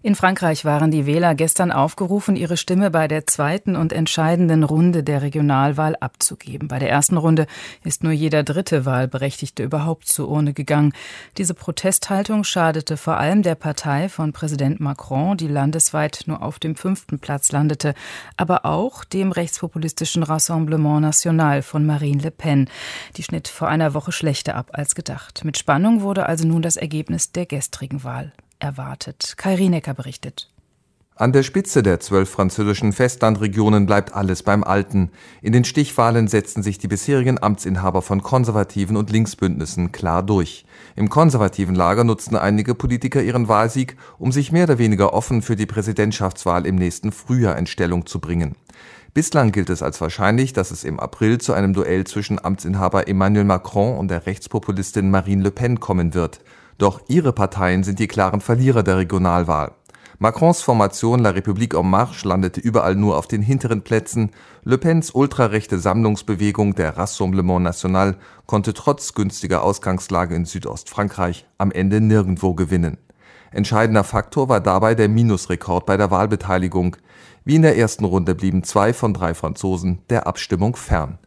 In Frankreich waren die Wähler gestern aufgerufen, ihre Stimme bei der zweiten und entscheidenden Runde der Regionalwahl abzugeben. Bei der ersten Runde ist nur jeder dritte Wahlberechtigte überhaupt zur Urne gegangen. Diese Protesthaltung schadete vor allem der Partei von Präsident Macron, die landesweit nur auf dem fünften Platz landete, aber auch dem rechtspopulistischen Rassemblement National von Marine Le Pen. Die schnitt vor einer Woche schlechter ab als gedacht. Mit Spannung wurde also nun das Ergebnis der gestrigen Wahl erwartet. Kai Rienecker berichtet. An der Spitze der zwölf französischen Festlandregionen bleibt alles beim Alten. In den Stichwahlen setzten sich die bisherigen Amtsinhaber von konservativen und Linksbündnissen klar durch. Im konservativen Lager nutzten einige Politiker ihren Wahlsieg, um sich mehr oder weniger offen für die Präsidentschaftswahl im nächsten Frühjahr in Stellung zu bringen. Bislang gilt es als wahrscheinlich, dass es im April zu einem Duell zwischen Amtsinhaber Emmanuel Macron und der Rechtspopulistin Marine Le Pen kommen wird. Doch ihre Parteien sind die klaren Verlierer der Regionalwahl. Macrons Formation La République en Marche landete überall nur auf den hinteren Plätzen. Le Pens ultrarechte Sammlungsbewegung der Rassemblement National konnte trotz günstiger Ausgangslage in Südostfrankreich am Ende nirgendwo gewinnen. Entscheidender Faktor war dabei der Minusrekord bei der Wahlbeteiligung. Wie in der ersten Runde blieben zwei von drei Franzosen der Abstimmung fern